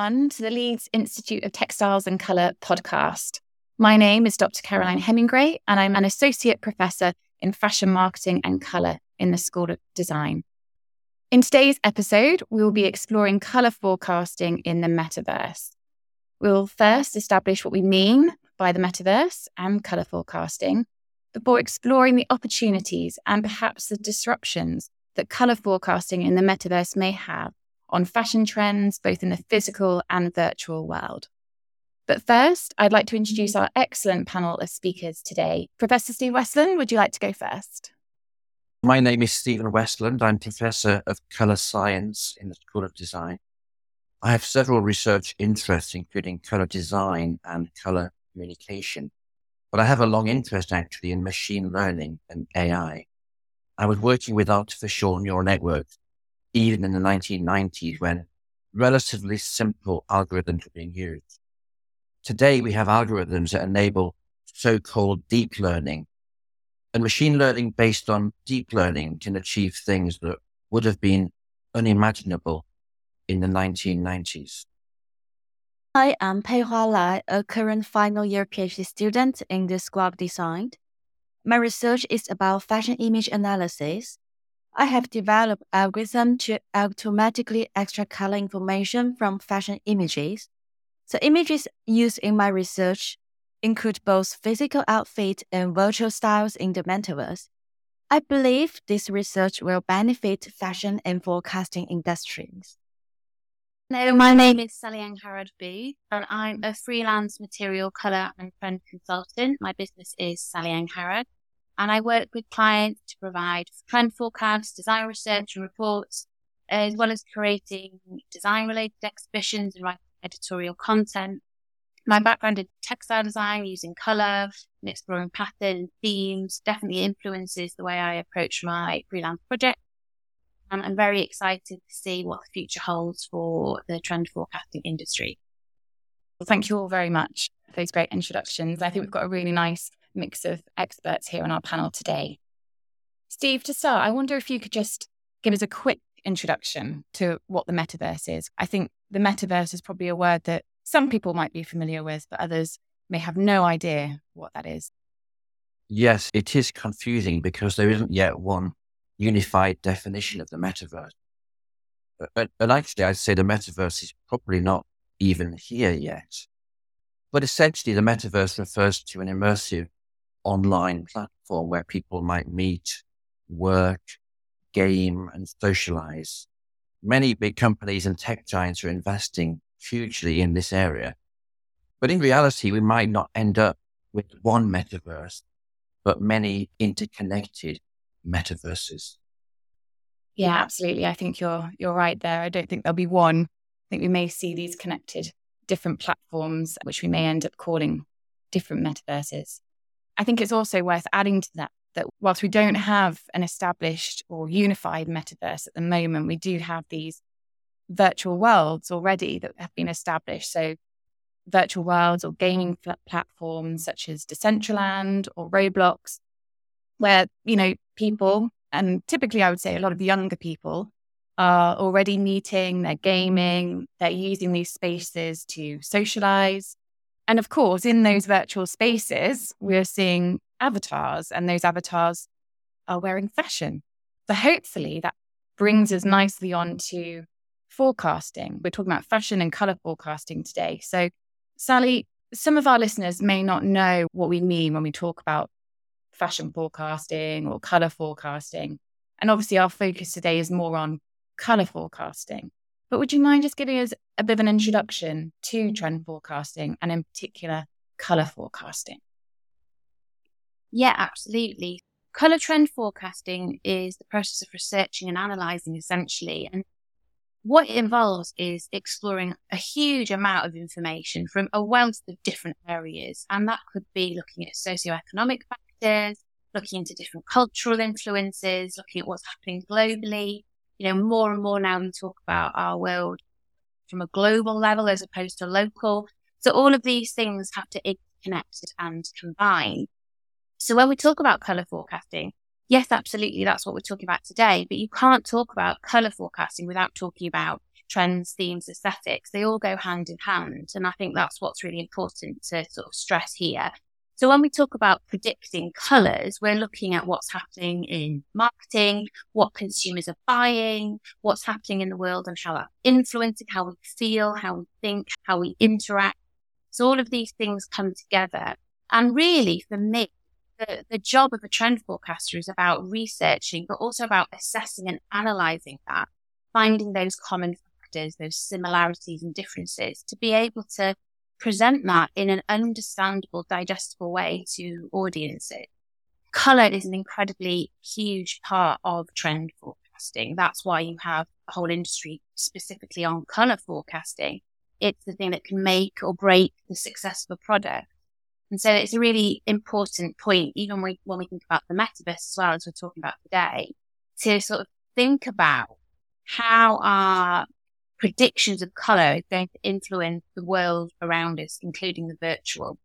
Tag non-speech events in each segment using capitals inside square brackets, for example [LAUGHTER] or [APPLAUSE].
Everyone, to the Leeds Institute of Textiles and Colour podcast. My name is Dr. Caroline Hemingray, and I'm an associate professor in fashion marketing and colour in the School of Design. In today's episode, we will be exploring colour forecasting in the metaverse. We'll first establish what we mean by the metaverse and colour forecasting before exploring the opportunities and perhaps the disruptions that colour forecasting in the metaverse may have on fashion trends, both in the physical and virtual world. But first, I'd like to introduce our excellent panel of speakers today. Professor Steve Westland, would you like to go first? My name is Stephen Westland. I'm Professor of Colour Science in the School of Design. I have several research interests, including colour design and colour communication. But I have a long interest actually in machine learning and AI. I was working with artificial neural networks even in the 1990s when relatively simple algorithms were being used. Today, we have algorithms that enable so-called deep learning. And machine learning based on deep learning can achieve things that would have been unimaginable in the 1990s. Hi, I'm Pei Hua Lai, a current final year PhD student in the School of Design. My research is about fashion image analysis I have developed algorithm to automatically extract color information from fashion images. The images used in my research include both physical outfits and virtual styles in the metaverse. I believe this research will benefit fashion and forecasting industries. Hello, my name is Sally-Ann Harrod B, and I'm a freelance material colour and trend consultant. My business is Sally-Ann Harrod. And I work with clients to provide trend forecasts, design research and reports, as well as creating design related exhibitions and writing editorial content. My background in textile design using color and exploring pattern themes definitely influences the way I approach my freelance project. And I'm very excited to see what the future holds for the trend forecasting industry. Well, thank you all very much for those great introductions. I think we've got a really nice mix of experts here on our panel today. Steve, to start, I wonder if you could just give us a quick introduction to what the metaverse is. I think the metaverse is probably a word that some people might be familiar with, but others may have no idea what that is. Yes, it is confusing because there isn't yet one unified definition of the metaverse. But, actually, I'd say the metaverse is probably not even here yet. But essentially, the metaverse refers to an immersive online platform where people might meet, work, game, and socialize. Many big companies and tech giants are investing hugely in this area. But in reality, we might not end up with one metaverse, but many interconnected metaverses. Yeah, absolutely. I think you're you're right there. I don't think there'll be one. I think we may see these connected different platforms, which we may end up calling different metaverses. I think it's also worth adding to that that whilst we don't have an established or unified metaverse at the moment, we do have these virtual worlds already that have been established. So, virtual worlds or gaming platforms such as Decentraland or Roblox, where, you know, people, and typically I would say a lot of younger people, are already meeting, they're gaming, they're using these spaces to socialize, and of course, in those mm-hmm. virtual spaces, we're seeing avatars, and those avatars are wearing fashion. So hopefully that brings us nicely on to forecasting. We're talking about fashion and color forecasting today. So, Sally, some of our listeners may not know what we mean when we talk about fashion forecasting or color forecasting. And obviously, our focus today is more on color forecasting. But would you mind just giving us a bit of an introduction to trend forecasting and, in particular, color forecasting? Yeah, absolutely. Color trend forecasting is the process of researching and analyzing essentially. And what it involves is exploring a huge amount of information from a wealth of different areas. And that could be looking at socioeconomic factors, looking into different cultural influences, looking at what's happening globally, you know, more and more now we talk about our world from a global level as opposed to local. So all of these things have to interconnect and combine. So when we talk about color forecasting, yes, absolutely, that's what we're talking about today. But you can't talk about color forecasting without talking about trends, themes, aesthetics, they all go hand in hand. And I think that's what's really important to sort of stress here. So when we talk about predicting colors, we're looking at what's happening in marketing, what consumers are buying, what's happening in the world and how that's influencing how we feel, how we think, how we interact. So all of these things come together. And really for me, the, the job of a trend forecaster is about researching, but also about assessing and analyzing that, finding those common factors, those similarities and differences to be able to present that in an understandable, digestible way to audiences. Color is an incredibly huge part of trend forecasting. That's why you have a whole industry specifically on color forecasting. It's the thing that can make or break the success of a product. And so it's a really important point, even when we think about the metaverse as well as we're talking about today, to sort of think about how our predictions of color is going to influence the world around us, including the virtual.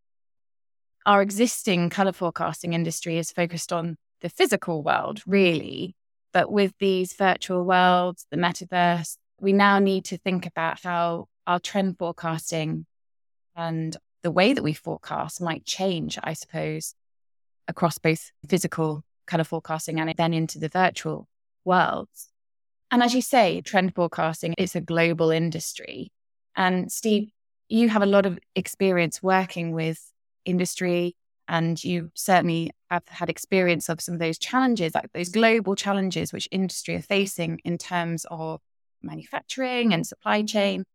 Our existing color forecasting industry is focused on the physical world, really. But with these virtual worlds, the metaverse, we now need to think about how our trend forecasting and the way that we forecast might change, I suppose, across both physical color forecasting and then into the virtual worlds. And as you say, trend forecasting is a global industry. And Steve, you have a lot of experience working with industry and you certainly have had experience of some of those challenges, like those global challenges which industry are facing in terms of manufacturing and supply chain.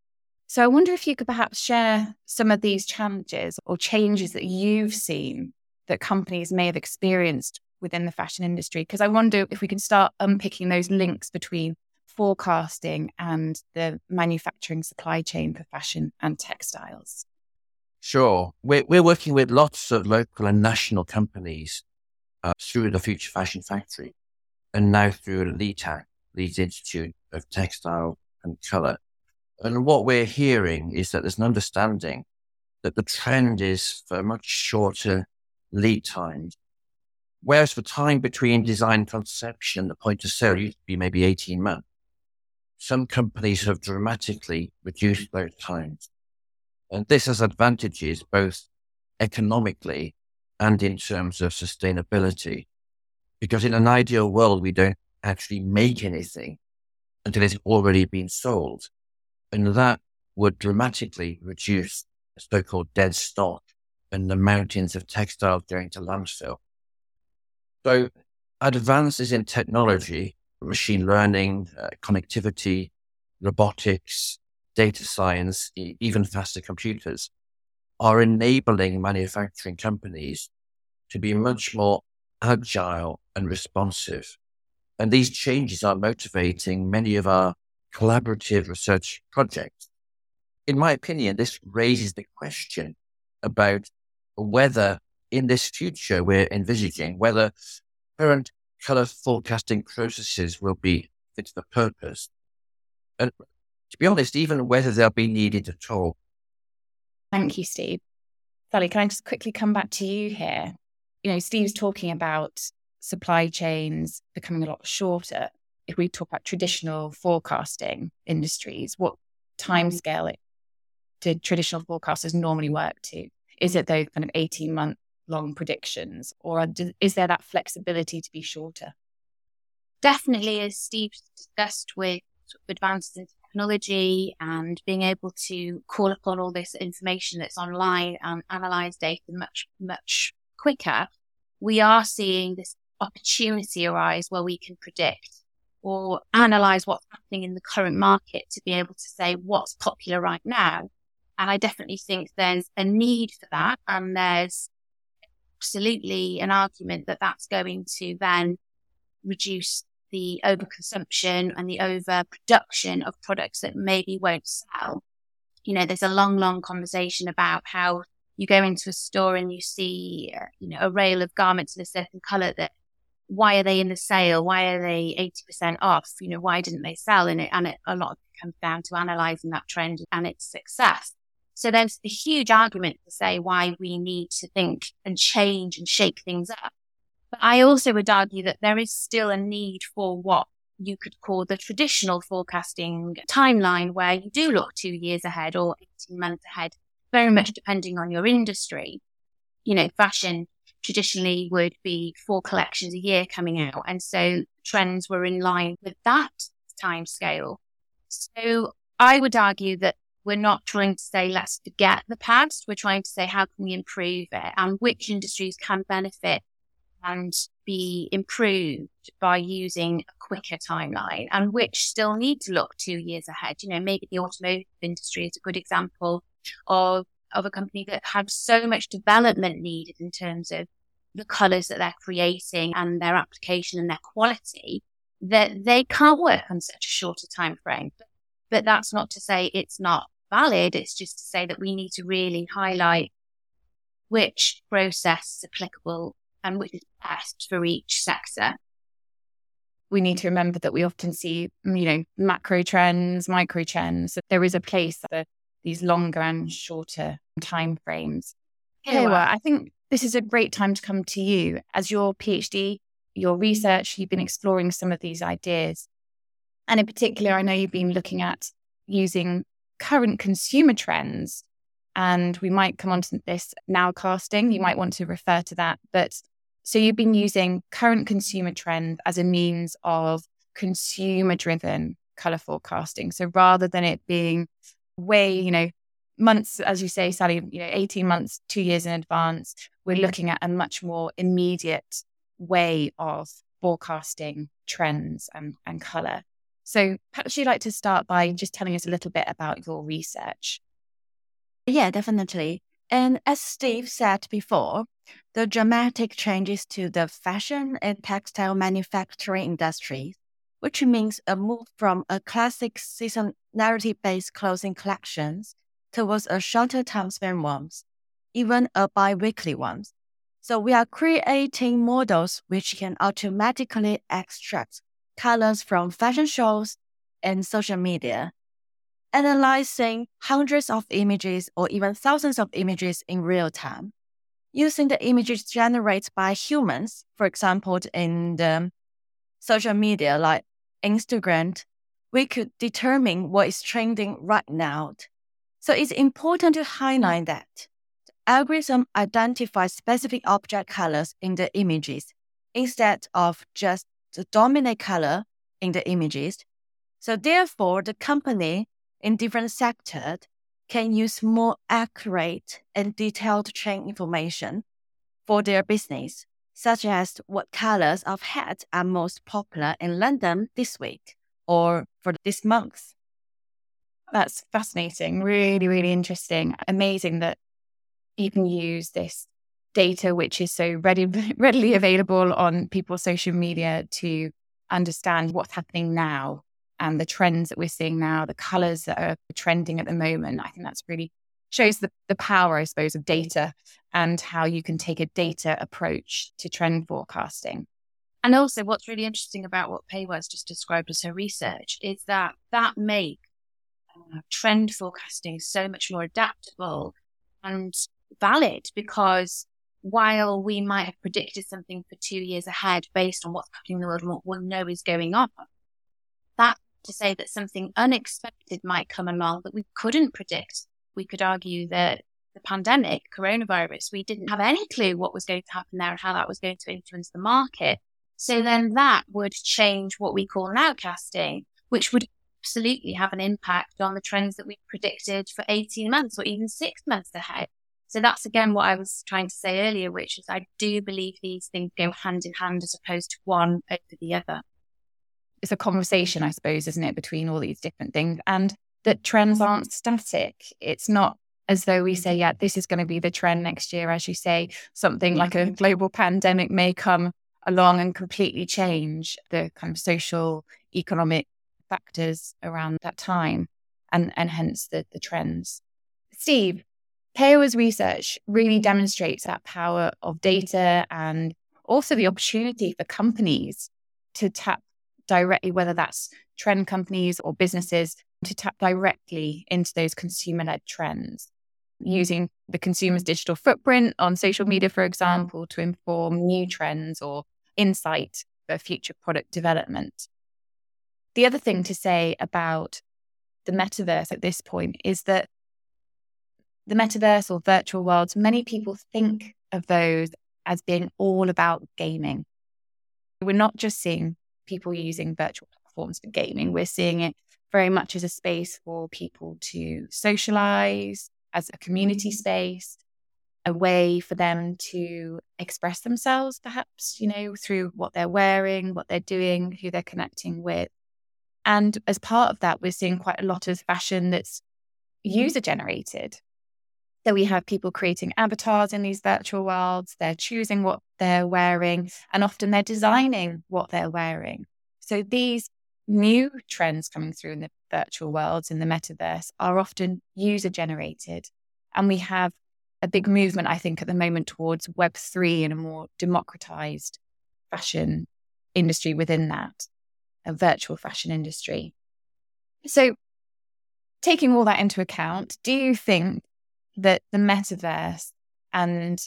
So I wonder if you could perhaps share some of these challenges or changes that you've seen that companies may have experienced within the fashion industry. Because I wonder if we can start unpicking those links between forecasting and the manufacturing supply chain for fashion and textiles. Sure. We're, we're working with lots of local and national companies uh, through the Future Fashion Factory and now through LITAC, Leeds Institute of Textile and Colour. And what we're hearing is that there's an understanding that the trend is for much shorter lead times. Whereas the time between design conception the point of sale used to be maybe 18 months, some companies have dramatically reduced those times. And this has advantages both economically and in terms of sustainability. Because in an ideal world, we don't actually make anything until it's already been sold. And that would dramatically reduce the so-called dead stock and the mountains of textiles going to landfill. So advances in technology, machine learning, uh, connectivity, robotics, data science, e- even faster computers are enabling manufacturing companies to be much more agile and responsive. And these changes are motivating many of our collaborative research projects. In my opinion, this raises the question about whether in this future we're envisaging, whether current color forecasting processes will be fit for purpose. And to be honest, even whether they'll be needed at all. Thank you, Steve. Sally, can I just quickly come back to you here? You know, Steve's talking about supply chains becoming a lot shorter if we talk about traditional forecasting industries, what time mm-hmm. scale it did traditional forecasters normally work to? Is it those kind of 18 month long predictions, or is there that flexibility to be shorter? Definitely, as Steve discussed with advances in technology and being able to call upon all this information that's online and analyze data much, much quicker, we are seeing this opportunity arise where we can predict or analyze what's happening in the current market to be able to say what's popular right now. And I definitely think there's a need for that. And there's absolutely an argument that that's going to then reduce the overconsumption and the overproduction of products that maybe won't sell. You know, there's a long, long conversation about how you go into a store and you see, uh, you know, a rail of garments in a certain color that why are they in the sale? Why are they 80% off? You know, why didn't they sell? And it, and it, a lot comes down to analyzing that trend and its success. So there's a huge argument to say why we need to think and change and shake things up. But I also would argue that there is still a need for what you could call the traditional forecasting timeline, where you do look two years ahead or 18 months ahead, very much mm-hmm. depending on your industry. You know, fashion traditionally would be four collections a year coming out. And so trends were in line with that time scale. So I would argue that we're not trying to say, let's forget the past. We're trying to say, how can we improve it and which industries can benefit and be improved by using a quicker timeline and which still need to look two years ahead. You know, maybe the automotive industry is a good example of, of a company that had so much development needed in terms of the colors that they're creating and their application and their quality that they can't work on such a shorter time frame. But, but that's not to say it's not valid. It's just to say that we need to really highlight which process is applicable and which is best for each sector. We need to remember that we often see, mm, you know, macro trends, micro trends. There is a place for these longer and shorter time frames. Peihua, I think this is a great time to come to you as your PhD, your research. You've been exploring some of these ideas. And in particular, I know you've been looking at using current consumer trends. And we might come on to this nowcasting. You might want to refer to that. But so you've been using current consumer trend as a means of consumer driven color forecasting. So rather than it being way, you know, months, as you say, Sally, you know, 18 months, two years in advance, we're looking at a much more immediate way of forecasting trends and, and color. So perhaps you'd like to start by just telling us a little bit about your research. Yeah, definitely. And as Steve said before, the dramatic changes to the fashion and textile manufacturing industry, which means a move from a classic seasonality based clothing collections towards a shorter time span ones, even a bi weekly ones. So we are creating models which can automatically extract colors from fashion shows and social media analyzing hundreds of images or even thousands of images in real time. Using the images generated by humans, for example, in the social media like Instagram, we could determine what is trending right now. So it's important to highlight that the algorithm identifies specific object colors in the images instead of just the dominant color in the images. So therefore, the company in different sectors can use more accurate and detailed trend information for their business, such as what colors of hats are most popular in London this week or for this month. That's fascinating. Really, really interesting. Amazing that you can use this data, which is so ready, [LAUGHS] readily available on people's social media to understand what's happening now and the trends that we're seeing now, the colors that are trending at the moment. I think that's really shows the, the power, I suppose, of data and how you can take a data approach to trend forecasting. And also, what's really interesting about what Peihua's just described as her research is that that makes uh, trend forecasting so much more adaptable and valid because while we might have predicted something for two years ahead based on what's happening in the world and what we know is going on, that to say that something unexpected might come along that we couldn't predict. We could argue that the pandemic, coronavirus, we didn't have any clue what was going to happen there and how that was going to influence the market. So then that would change what we call an nowcasting, which would absolutely have an impact on the trends that we predicted for 18 months or even six months ahead. So that's again what I was trying to say earlier, which is I do believe these things go hand in hand as opposed to one over the other it's a conversation, I suppose, isn't it, between all these different things and that trends aren't static. It's not as though we say, yeah, this is going to be the trend next year. As you say, something like a global pandemic may come along and completely change the kind of social, economic factors around that time and, and hence the, the trends. Steve, Peihua's research really demonstrates that power of data and also the opportunity for companies to tap directly, whether that's trend companies or businesses, to tap directly into those consumer led trends using the consumer's digital footprint on social media, for example, to inform new trends or insight for future product development. the other thing to say about the metaverse at this point is that the metaverse or virtual worlds, many people think of those as being all about gaming. We're not just seeing people using virtual platforms for gaming, we're seeing it very much as a space for people to socialize, as a community mm. space, a way for them to express themselves, perhaps, you know, through what they're wearing, what they're doing, who they're connecting with. And as part of that, we're seeing quite a lot of fashion that's mm. user generated. So we have people creating avatars in these virtual worlds, they're choosing what they're wearing, and often they're designing what they're wearing. So these new trends coming through in the virtual worlds in the metaverse are often user generated. And we have a big movement, I think, at the moment towards Web3 and a more democratized fashion industry within that, a virtual fashion industry. So, taking all that into account, do you think that the metaverse and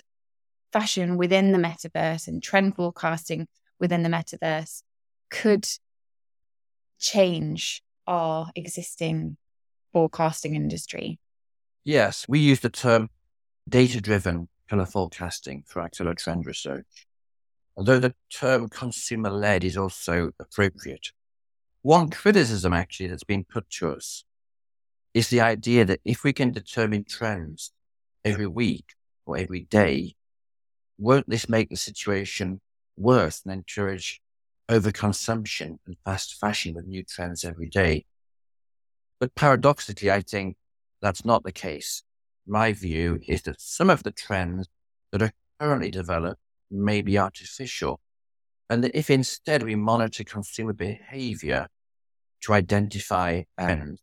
fashion within the metaverse and trend forecasting within the metaverse could change our existing forecasting industry? Yes, we use the term data driven color forecasting for our trend research. Although the term consumer led is also appropriate. One criticism actually that's been put to us is the idea that if we can determine trends every week or every day, won't this make the situation worse and encourage overconsumption and fast fashion with new trends every day? But paradoxically, I think that's not the case my view is that some of the trends that are currently developed may be artificial. And that if instead we monitor consumer behavior to identify and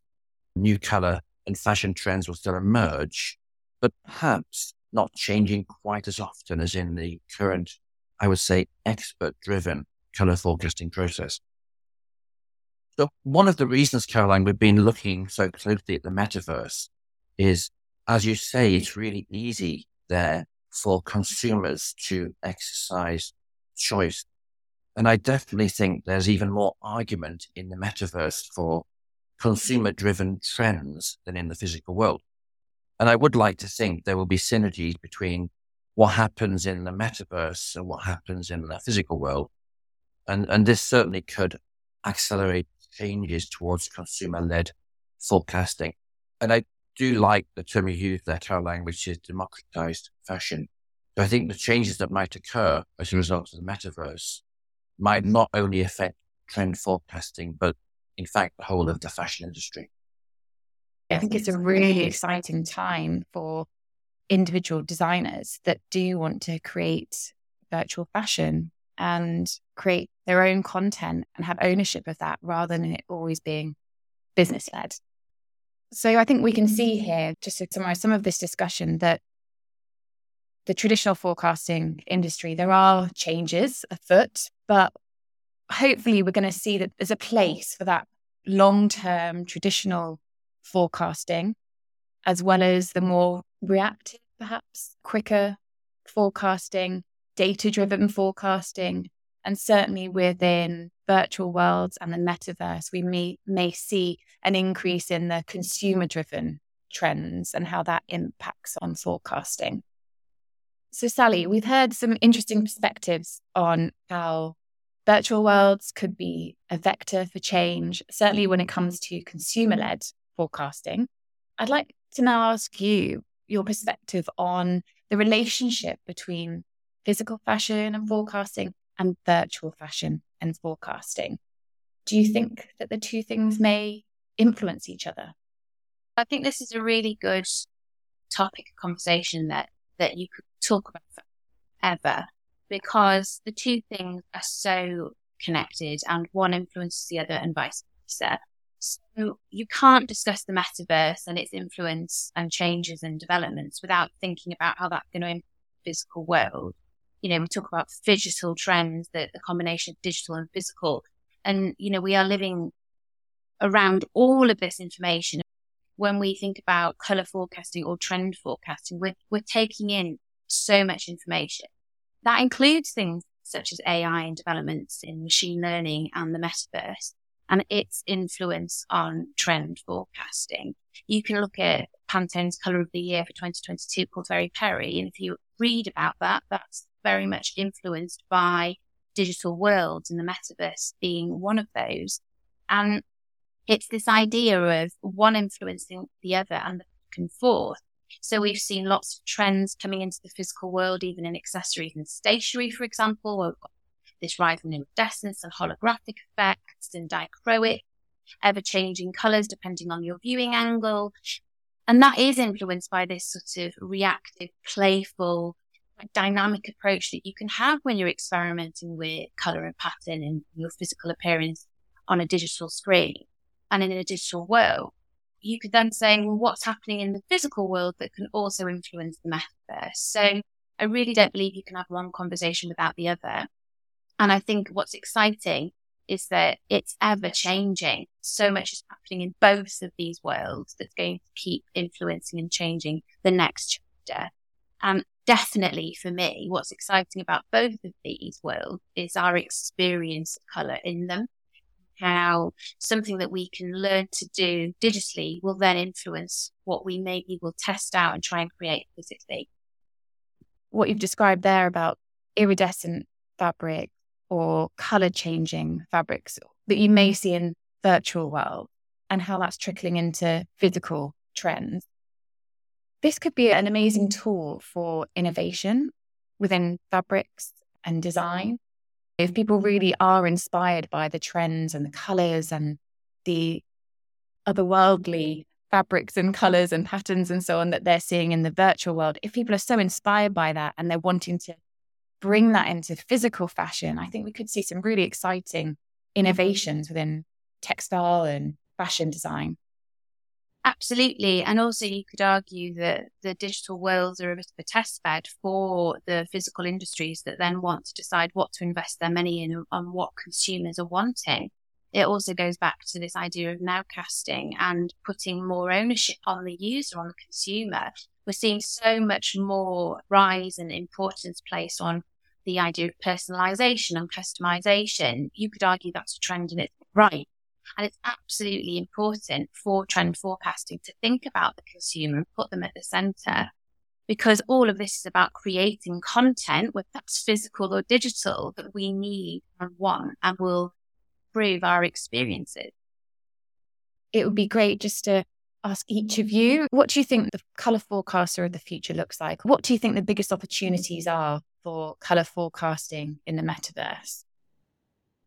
new color and fashion trends will still emerge, but perhaps not changing quite as often as in the current, I would say, expert driven color forecasting process. So one of the reasons, Caroline, we've been looking so closely at the metaverse is as you say, it's really easy there for consumers to exercise choice. And I definitely think there's even more argument in the metaverse for consumer driven trends than in the physical world. And I would like to think there will be synergies between what happens in the metaverse and what happens in the physical world. And, and this certainly could accelerate changes towards consumer led forecasting. And I do like the term you used there, Caroline, which is democratized fashion. So I think the changes that might occur as a result of the metaverse might not only affect trend forecasting, but in fact, the whole of the fashion industry. I think it's a really exciting time for individual designers that do want to create virtual fashion and create their own content and have ownership of that rather than it always being business led. So I think we can see here, just to summarize some of this discussion, that the traditional forecasting industry, there are changes afoot, but hopefully we're going to see that there's a place for that long term traditional forecasting, as well as the more reactive, perhaps quicker forecasting, data driven forecasting, and certainly within virtual worlds and the metaverse, we may, may see an increase in the consumer driven trends and how that impacts on forecasting. So, Sally, we've heard some interesting perspectives on how virtual worlds could be a vector for change, certainly when it comes to consumer led forecasting. I'd like to now ask you your perspective on the relationship between physical fashion and forecasting and virtual fashion and forecasting. Do you think that the two things may influence each other? I think this is a really good topic of conversation that, that you could talk about forever because the two things are so connected and one influences the other and vice versa. So you can't discuss the metaverse and its influence and changes and developments without thinking about how that's going to impact the physical world you know, we talk about digital trends, the, the combination of digital and physical. And, you know, we are living around all of this information. When we think about color forecasting or trend forecasting, we're, we're taking in so much information. That includes things such as AI and developments in machine learning and the metaverse. and its influence on trend forecasting. You can look at Pantone's Colour of the Year for 2022 called Very Peri. And if you read about that, that's very much influenced by digital worlds and the metaverse being one of those. And it's this idea of one influencing the other and the back and forth. So we've seen lots of trends coming into the physical world, even in accessories and stationery, for example, where we've got this rise in iridescence and holographic effects and dichroic, ever changing colors depending on your viewing angle. And that is influenced by this sort of reactive, playful, dynamic approach that you can have when you're experimenting with color and pattern and your physical appearance on a digital screen and in a digital world. You could then say, well, what's happening in the physical world that can also influence the metaverse? So I really don't believe you can have one conversation without the other. And I think what's exciting is that it's ever changing. So much is happening in both of these worlds that's going to keep influencing and changing the next chapter. And definitely for me, what's exciting about both of these worlds is our experience of colour in them. How something that we can learn to do digitally will then influence what we maybe will test out and try and create physically. What you've described there about iridescent fabric or color changing fabrics that you may see in virtual world and how that's trickling into physical trends. This could be an amazing tool for innovation within fabrics and design. If people really are inspired by the trends and the colors and the otherworldly fabrics and colors and patterns and so on that they're seeing in the virtual world, if people are so inspired by that and they're wanting to bring that into physical fashion, I think we could see some really exciting innovations within textile and fashion design. Absolutely. And also, you could argue that the digital worlds are a bit of a test bed for the physical industries that then want to decide what to invest their money in and what consumers are wanting. It also goes back to this idea of nowcasting and putting more ownership on the user, on the consumer. We're seeing so much more rise and importance placed on the idea of personalization and customization, you could argue that's a trend in its right. And it's absolutely important for trend forecasting to think about the consumer and put them at the center because all of this is about creating content, whether that's physical or digital, that we need and want and will improve our experiences. It would be great just to ask each of you what do you think the color forecaster of the future looks like? What do you think the biggest opportunities are for color forecasting in the metaverse?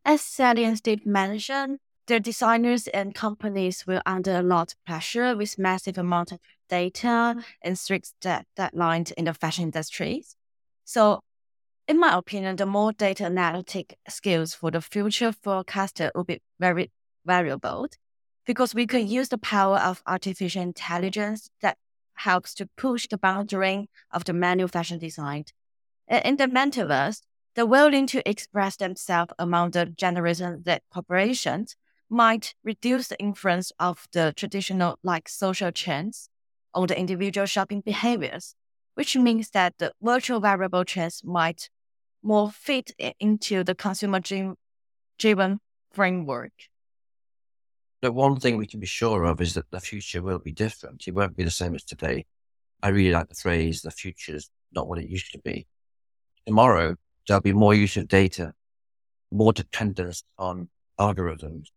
As Sally and Steve mentioned, the designers and companies will under a lot of pressure with massive amount of data mm-hmm. and strict de- deadlines in the fashion industries. So, in my opinion, the more data analytic skills for the future forecaster will be very valuable because we can use the power of artificial intelligence that helps to push the boundary of the manual fashion design in the metaverse, the willing to express themselves among the generation that corporations might reduce the influence of the traditional like social chains on the individual shopping behaviors, which means that the virtual variable trends might more fit into the consumer driven framework. The one thing we can be sure of is that the future will be different. It won't be the same as today. I really like the phrase, the future is not what it used to be tomorrow there'll be more use of data, more dependence on algorithms.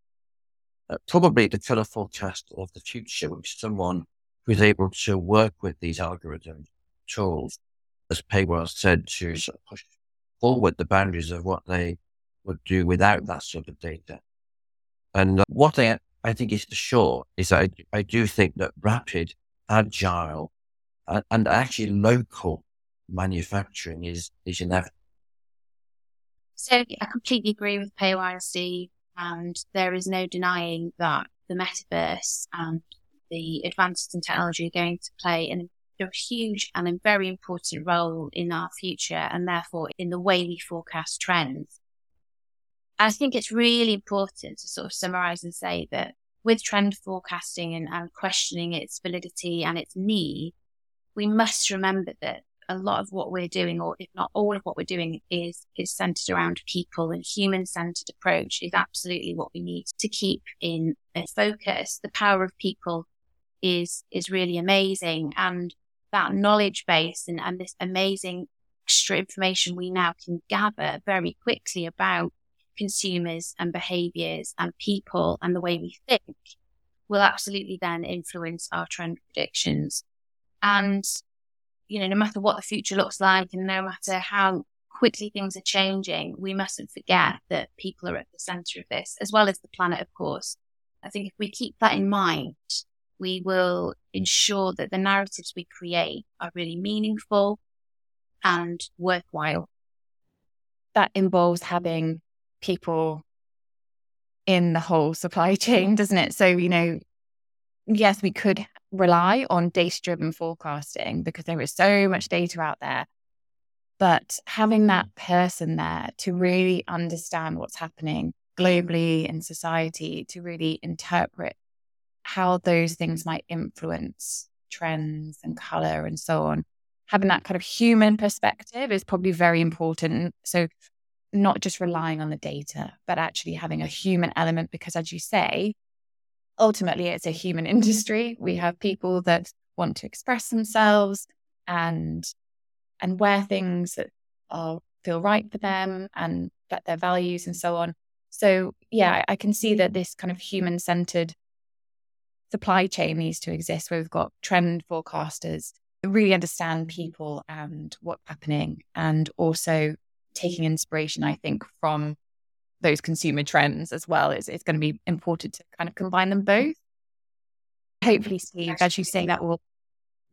Uh, probably the color forecast of the future will be someone who's able to work with these algorithm tools, as Peihua said, to sort of push forward the boundaries of what they would do without that sort of data. And uh, what I, I think is for sure is I, I do think that rapid, agile, and, and actually local manufacturing is, is inevitable. So I completely agree with PayYC, and there is no denying that the metaverse and the advances in technology are going to play a huge and a very important role in our future and therefore in the way we forecast trends. I think it's really important to sort of summarize and say that with trend forecasting and, and questioning its validity and its need, we must remember that a lot of what we're doing, or if not all of what we're doing, is is centered around people and human centered approach is absolutely what we need to keep in focus. The power of people is is really amazing, and that knowledge base and, and this amazing extra information we now can gather very quickly about consumers and behaviors and people and the way we think will absolutely then influence our trend predictions. And, you know, no matter what the future looks like and no matter how quickly things are changing, we mustn't forget that people are at the center of this, as well as the planet, of course. I think if we keep that in mind, we will ensure that the narratives we create are really meaningful and worthwhile. That involves having people in the whole supply chain, doesn't it? So, you know, yes, we could rely on data driven forecasting because there is so much data out there. But having that mm. person there to really understand what's happening globally in society, to really interpret how those things might influence trends and color and so on, having that kind of human perspective is probably very important. So, not just relying on the data, but actually having a human element, because as you say, ultimately it's a human [LAUGHS] industry. We have people that want to express themselves and and wear things that are feel right for them and that their values and so on. So yeah, I can see that this kind of human centered supply chain needs to exist where we've got trend forecasters that really understand people and what's happening and also taking inspiration, I think, from those consumer trends as well. It's, it's going to be important to kind of combine them both. Hopefully, Steve, as you say, that will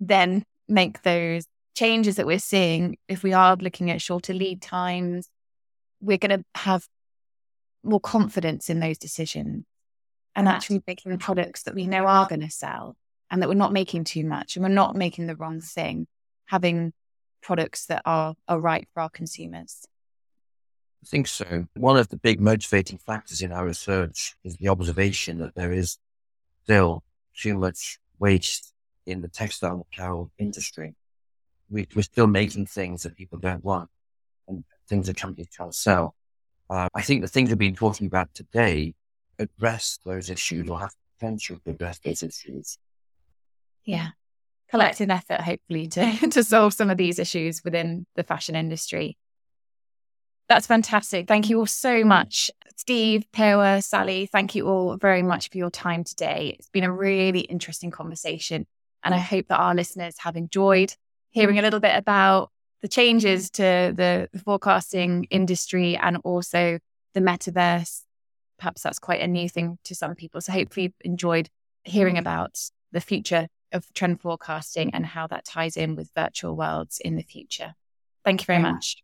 then make those changes that we're seeing. If we are looking at shorter lead times, we're going to have more confidence in those decisions and actually making products that we know are going to sell and that we're not making too much and we're not making the wrong thing, having products that are, are right for our consumers. I think so. One of the big motivating factors in our research is the observation that there is still too much waste in the textile apparel industry. We, are still making things that people don't want and things that companies can't sell. Uh, I think the things we've been talking about today address those issues or have potential to address those issues. Yeah. Collective effort, hopefully, to, [LAUGHS] to solve some of these issues within the fashion industry. That's fantastic. Thank you all so much. Steve, Peihua, Sally, thank you all very much for your time today. It's been a really interesting conversation. And I hope that our listeners have enjoyed hearing a little bit about the changes to the forecasting industry and also the metaverse. Perhaps that's quite a new thing to some people. So hopefully you've enjoyed hearing about the future of trend forecasting and how that ties in with virtual worlds in the future. Thank you very much.